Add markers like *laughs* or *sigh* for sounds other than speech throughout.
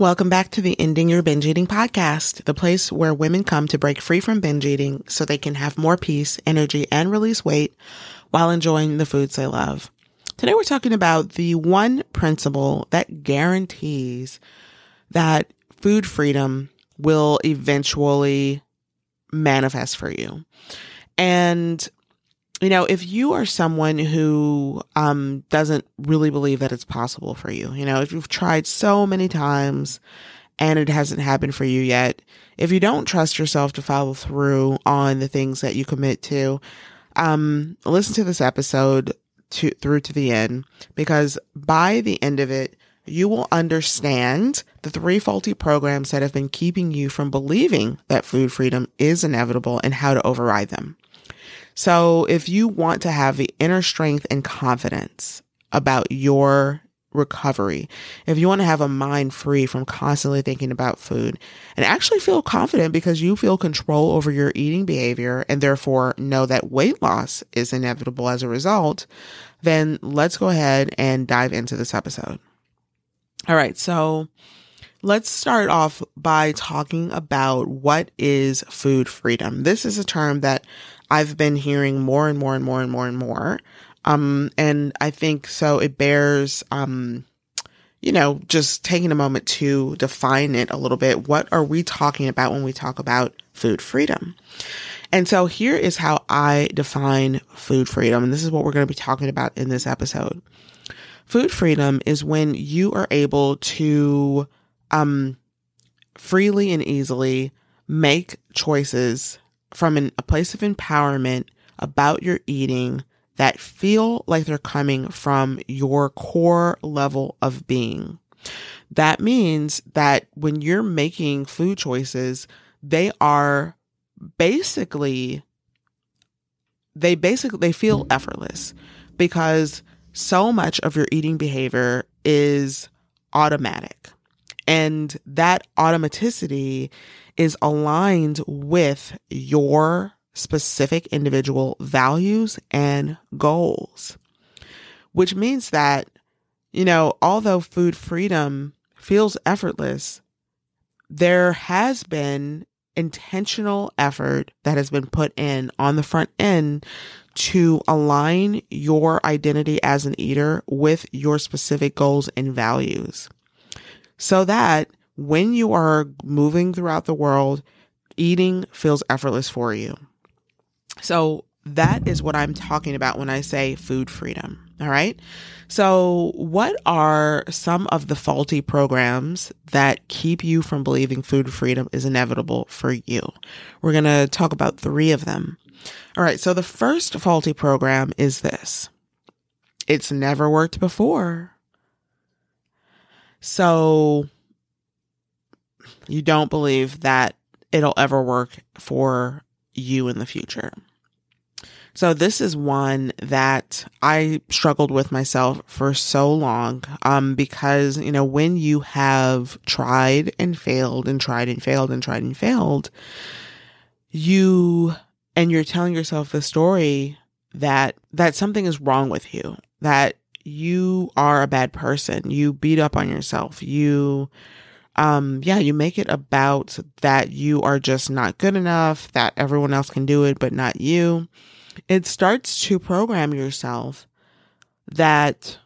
Welcome back to the Ending Your Binge Eating podcast, the place where women come to break free from binge eating so they can have more peace, energy, and release weight while enjoying the foods they love. Today we're talking about the one principle that guarantees that food freedom will eventually manifest for you. And you know, if you are someone who um, doesn't really believe that it's possible for you, you know, if you've tried so many times and it hasn't happened for you yet, if you don't trust yourself to follow through on the things that you commit to, um, listen to this episode to through to the end because by the end of it, you will understand the three faulty programs that have been keeping you from believing that food freedom is inevitable and how to override them. So if you want to have the inner strength and confidence about your recovery, if you want to have a mind free from constantly thinking about food and actually feel confident because you feel control over your eating behavior and therefore know that weight loss is inevitable as a result, then let's go ahead and dive into this episode. All right. So let's start off by talking about what is food freedom. This is a term that I've been hearing more and more and more and more and more. Um, and I think so it bears, um, you know, just taking a moment to define it a little bit. What are we talking about when we talk about food freedom? And so here is how I define food freedom. And this is what we're going to be talking about in this episode. Food freedom is when you are able to, um, freely and easily make choices from an, a place of empowerment about your eating that feel like they're coming from your core level of being. That means that when you're making food choices, they are basically they basically they feel effortless because so much of your eating behavior is automatic. And that automaticity is aligned with your specific individual values and goals, which means that, you know, although food freedom feels effortless, there has been intentional effort that has been put in on the front end to align your identity as an eater with your specific goals and values so that when you are moving throughout the world, eating feels effortless for you. So that is what I'm talking about when I say food freedom. All right. So, what are some of the faulty programs that keep you from believing food freedom is inevitable for you? We're going to talk about three of them. All right. So, the first faulty program is this it's never worked before. So, you don't believe that it'll ever work for you in the future. So this is one that I struggled with myself for so long um because you know when you have tried and failed and tried and failed and tried and failed you and you're telling yourself the story that that something is wrong with you that you are a bad person you beat up on yourself you um, yeah, you make it about that you are just not good enough, that everyone else can do it, but not you. It starts to program yourself that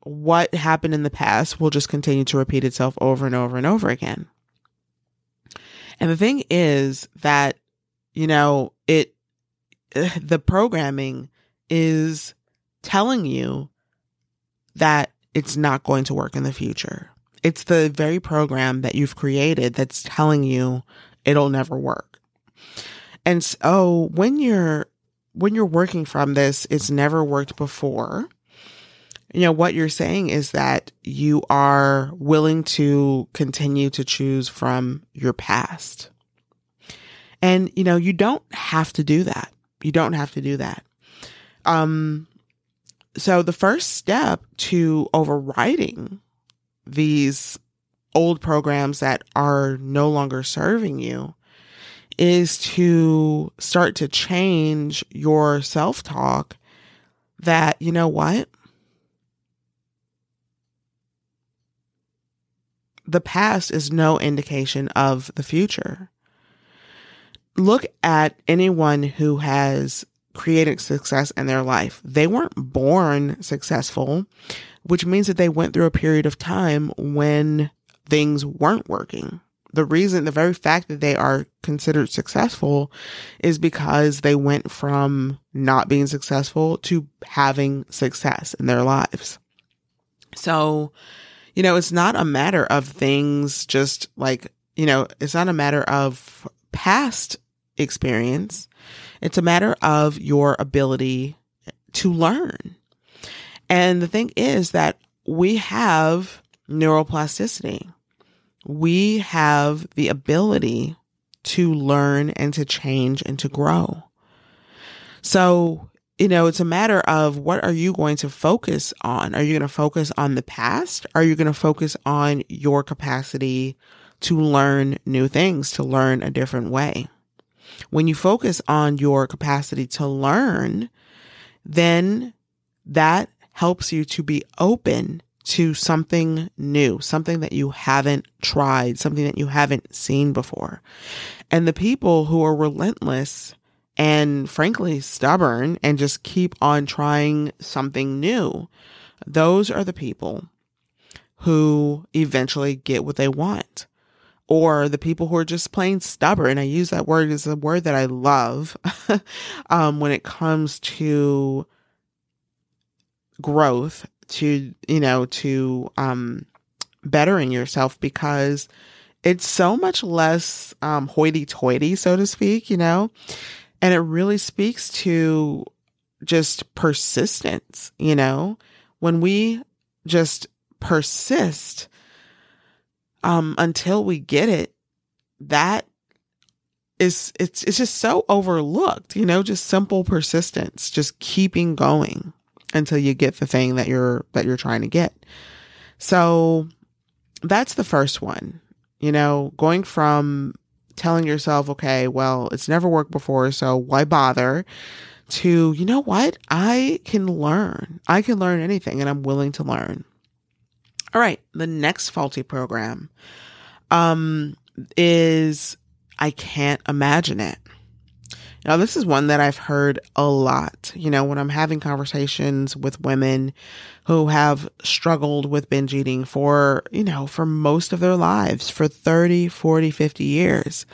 what happened in the past will just continue to repeat itself over and over and over again. And the thing is that, you know, it, *sighs* the programming is telling you that it's not going to work in the future. It's the very program that you've created that's telling you it'll never work. And so when you're when you're working from this, it's never worked before. You know, what you're saying is that you are willing to continue to choose from your past. And, you know, you don't have to do that. You don't have to do that. Um, so the first step to overriding these old programs that are no longer serving you is to start to change your self talk that, you know what? the past is no indication of the future. Look at anyone who has created success in their life. They weren't born successful, which means that they went through a period of time when things weren't working. The reason, the very fact that they are considered successful is because they went from not being successful to having success in their lives. So, you know, it's not a matter of things just like, you know, it's not a matter of past experience. It's a matter of your ability to learn. And the thing is that we have neuroplasticity. We have the ability to learn and to change and to grow. So, you know, it's a matter of what are you going to focus on? Are you going to focus on the past? Are you going to focus on your capacity to learn new things, to learn a different way? When you focus on your capacity to learn, then that helps you to be open to something new, something that you haven't tried, something that you haven't seen before. And the people who are relentless and frankly stubborn and just keep on trying something new, those are the people who eventually get what they want. Or the people who are just plain stubborn. I use that word as a word that I love *laughs* um, when it comes to growth to, you know, to um, bettering yourself because it's so much less um, hoity toity, so to speak, you know? And it really speaks to just persistence, you know? When we just persist um, until we get it, that is it's it's just so overlooked, you know, just simple persistence, just keeping going until you get the thing that you're that you're trying to get. So that's the first one. You know, going from telling yourself, okay, well, it's never worked before, so why bother? To, you know what? I can learn. I can learn anything and I'm willing to learn. All right, the next faulty program um is I can't imagine it. Now, this is one that I've heard a lot. You know, when I'm having conversations with women who have struggled with binge eating for, you know, for most of their lives, for 30, 40, 50 years.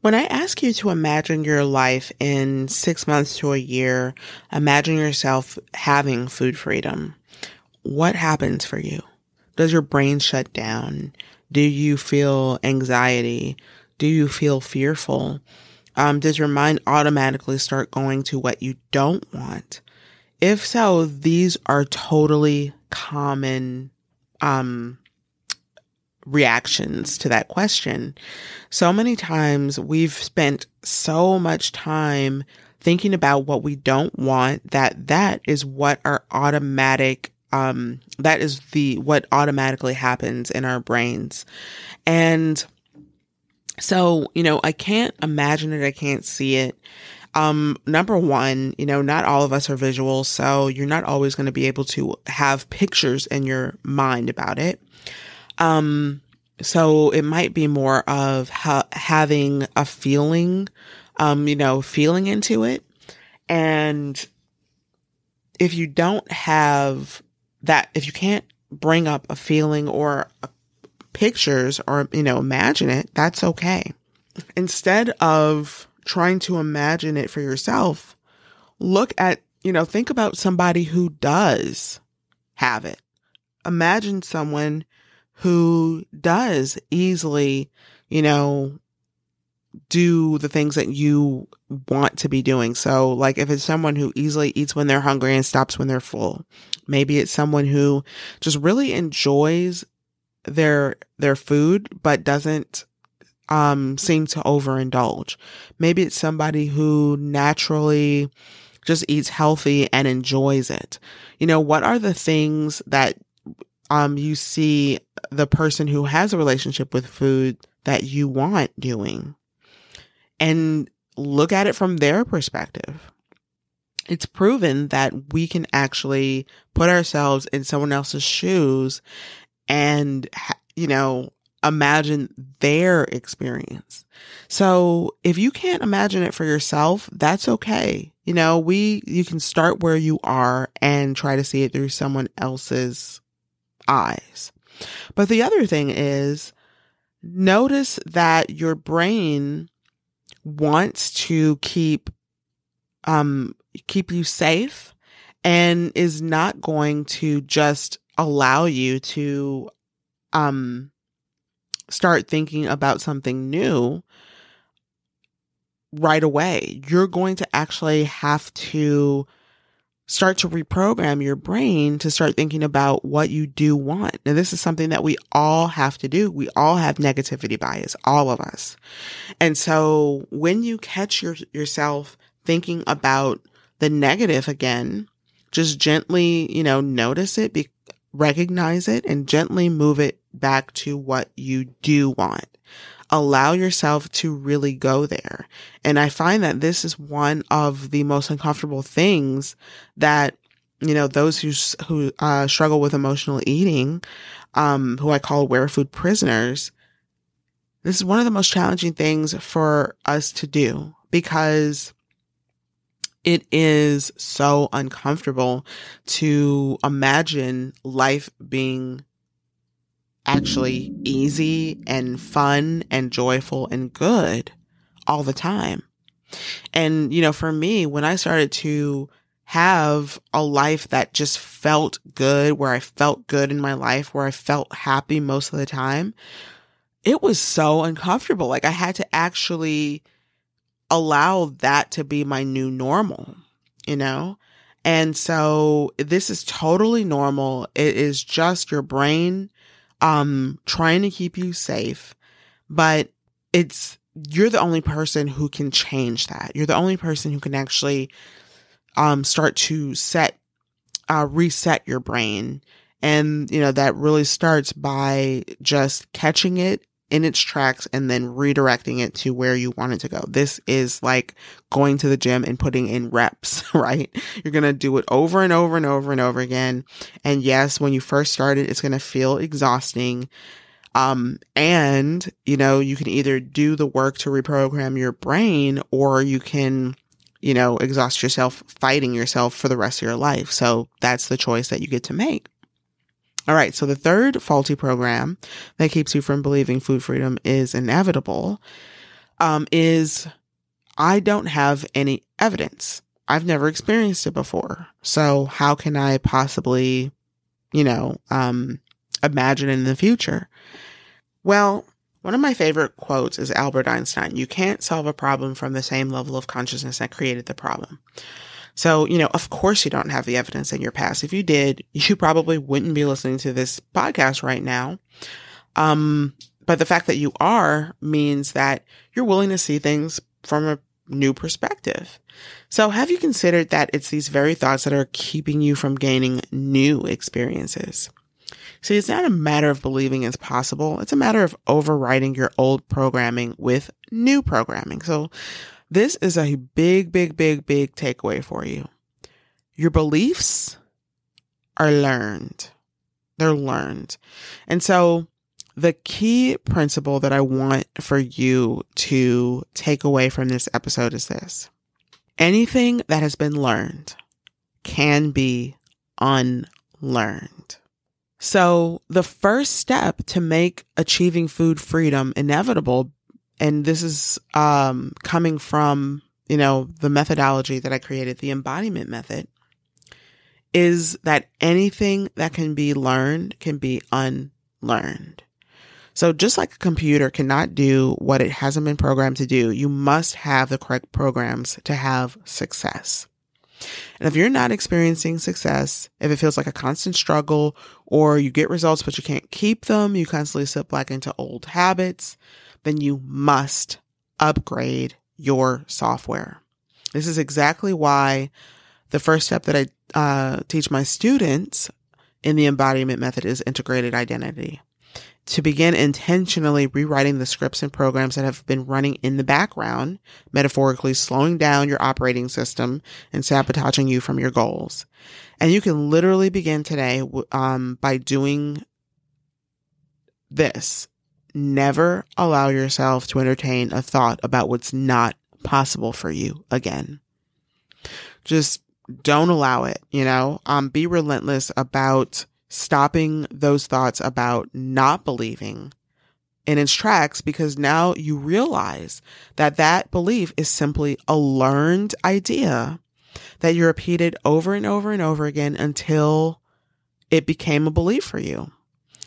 When I ask you to imagine your life in six months to a year, imagine yourself having food freedom. What happens for you? Does your brain shut down? Do you feel anxiety? Do you feel fearful? Um, does your mind automatically start going to what you don't want? If so, these are totally common, um, reactions to that question. So many times we've spent so much time thinking about what we don't want that that is what our automatic um that is the what automatically happens in our brains. And so, you know, I can't imagine it. I can't see it. Um, number one, you know, not all of us are visual, so you're not always going to be able to have pictures in your mind about it. Um, so it might be more of ha- having a feeling, um, you know, feeling into it. And if you don't have that, if you can't bring up a feeling or a pictures or, you know, imagine it, that's okay. Instead of trying to imagine it for yourself, look at, you know, think about somebody who does have it. Imagine someone who does easily, you know, do the things that you want to be doing. So, like if it's someone who easily eats when they're hungry and stops when they're full, maybe it's someone who just really enjoys their their food but doesn't um seem to overindulge. Maybe it's somebody who naturally just eats healthy and enjoys it. You know, what are the things that um you see the person who has a relationship with food that you want doing? And look at it from their perspective. It's proven that we can actually put ourselves in someone else's shoes and, you know, imagine their experience. So if you can't imagine it for yourself, that's okay. You know, we, you can start where you are and try to see it through someone else's eyes. But the other thing is notice that your brain wants to keep, um, keep you safe and is not going to just allow you to, um, start thinking about something new right away. You're going to actually have to start to reprogram your brain to start thinking about what you do want. Now, this is something that we all have to do. We all have negativity bias, all of us. And so when you catch your, yourself thinking about the negative again, just gently, you know, notice it, be, recognize it and gently move it back to what you do want. Allow yourself to really go there. And I find that this is one of the most uncomfortable things that, you know, those who, who, uh, struggle with emotional eating, um, who I call aware food prisoners, this is one of the most challenging things for us to do because it is so uncomfortable to imagine life being actually easy and fun and joyful and good all the time. And, you know, for me, when I started to have a life that just felt good, where I felt good in my life, where I felt happy most of the time, it was so uncomfortable. Like I had to actually allow that to be my new normal, you know? And so this is totally normal. It is just your brain um trying to keep you safe, but it's you're the only person who can change that. You're the only person who can actually um start to set uh reset your brain. And you know that really starts by just catching it in its tracks and then redirecting it to where you want it to go. This is like going to the gym and putting in reps, *laughs* right? You're going to do it over and over and over and over again. And yes, when you first started, it's going to feel exhausting. Um, and you know, you can either do the work to reprogram your brain or you can, you know, exhaust yourself fighting yourself for the rest of your life. So that's the choice that you get to make. All right. So the third faulty program that keeps you from believing food freedom is inevitable um, is I don't have any evidence. I've never experienced it before. So how can I possibly, you know, um, imagine in the future? Well, one of my favorite quotes is Albert Einstein. You can't solve a problem from the same level of consciousness that created the problem. So, you know, of course you don't have the evidence in your past. If you did, you probably wouldn't be listening to this podcast right now. Um, but the fact that you are means that you're willing to see things from a new perspective. So have you considered that it's these very thoughts that are keeping you from gaining new experiences? See, it's not a matter of believing it's possible. It's a matter of overriding your old programming with new programming. So this is a big, big, big, big takeaway for you. Your beliefs are learned. They're learned. And so the key principle that I want for you to take away from this episode is this. Anything that has been learned can be unlearned. So the first step to make achieving food freedom inevitable and this is um, coming from you know the methodology that I created, the embodiment method, is that anything that can be learned can be unlearned. So just like a computer cannot do what it hasn't been programmed to do, you must have the correct programs to have success. And if you're not experiencing success, if it feels like a constant struggle or you get results but you can't keep them, you constantly slip back into old habits, then you must upgrade your software. This is exactly why the first step that I uh, teach my students in the embodiment method is integrated identity. To begin intentionally rewriting the scripts and programs that have been running in the background, metaphorically slowing down your operating system and sabotaging you from your goals. And you can literally begin today um, by doing this never allow yourself to entertain a thought about what's not possible for you again. Just don't allow it, you know? Um, be relentless about stopping those thoughts about not believing in its tracks because now you realize that that belief is simply a learned idea that you repeated over and over and over again until it became a belief for you.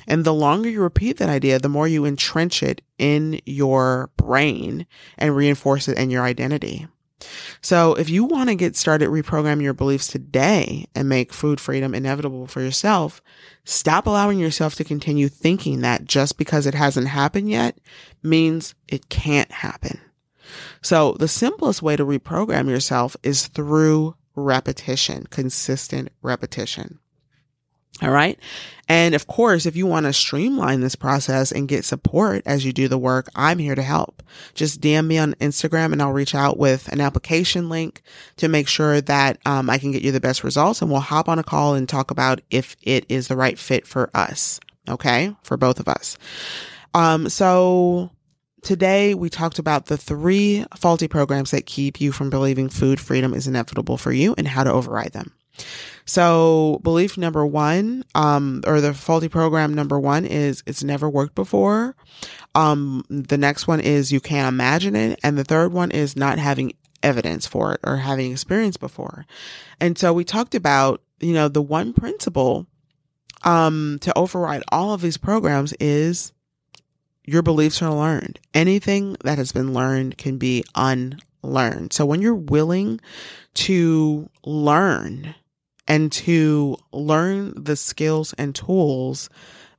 And the longer you repeat that idea, the more you entrench it in your brain and reinforce it in your identity. So if you want to get started reprogramming your beliefs today and make food freedom inevitable for yourself, stop allowing yourself to continue thinking that just because it hasn't happened yet means it can't happen. So the simplest way to reprogram yourself is through repetition, consistent repetition. All right. And of course, if you want to streamline this process and get support as you do the work, I'm here to help. Just DM me on Instagram and I'll reach out with an application link to make sure that um, I can get you the best results and we'll hop on a call and talk about if it is the right fit for us. Okay. For both of us. Um, so today we talked about the three faulty programs that keep you from believing food freedom is inevitable for you and how to override them. So belief number one, um, or the faulty program number one is it's never worked before. Um, the next one is you can't imagine it. And the third one is not having evidence for it or having experience before. And so we talked about, you know, the one principle, um, to override all of these programs is your beliefs are learned. Anything that has been learned can be unlearned. So when you're willing to learn and to learn the skills and tools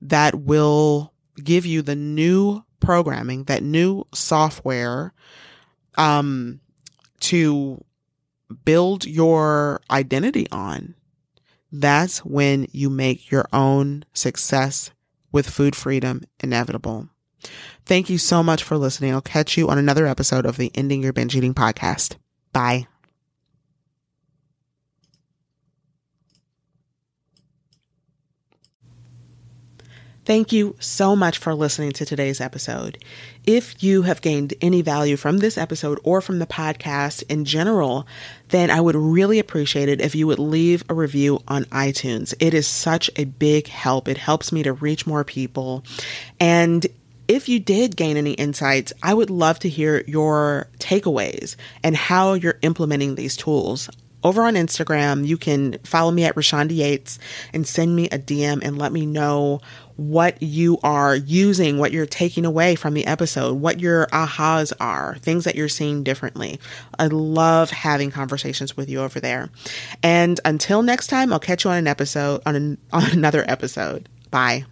that will give you the new programming, that new software, um, to build your identity on. That's when you make your own success with food freedom inevitable. Thank you so much for listening. I'll catch you on another episode of the Ending Your Binge Eating podcast. Bye. Thank you so much for listening to today's episode. If you have gained any value from this episode or from the podcast in general, then I would really appreciate it if you would leave a review on iTunes. It is such a big help. It helps me to reach more people. And if you did gain any insights, I would love to hear your takeaways and how you're implementing these tools over on Instagram. You can follow me at Rashonda Yates and send me a DM and let me know what you are using, what you're taking away from the episode, what your ahas are, things that you're seeing differently. I love having conversations with you over there. And until next time, I'll catch you on an episode, on, an, *laughs* on another episode. Bye.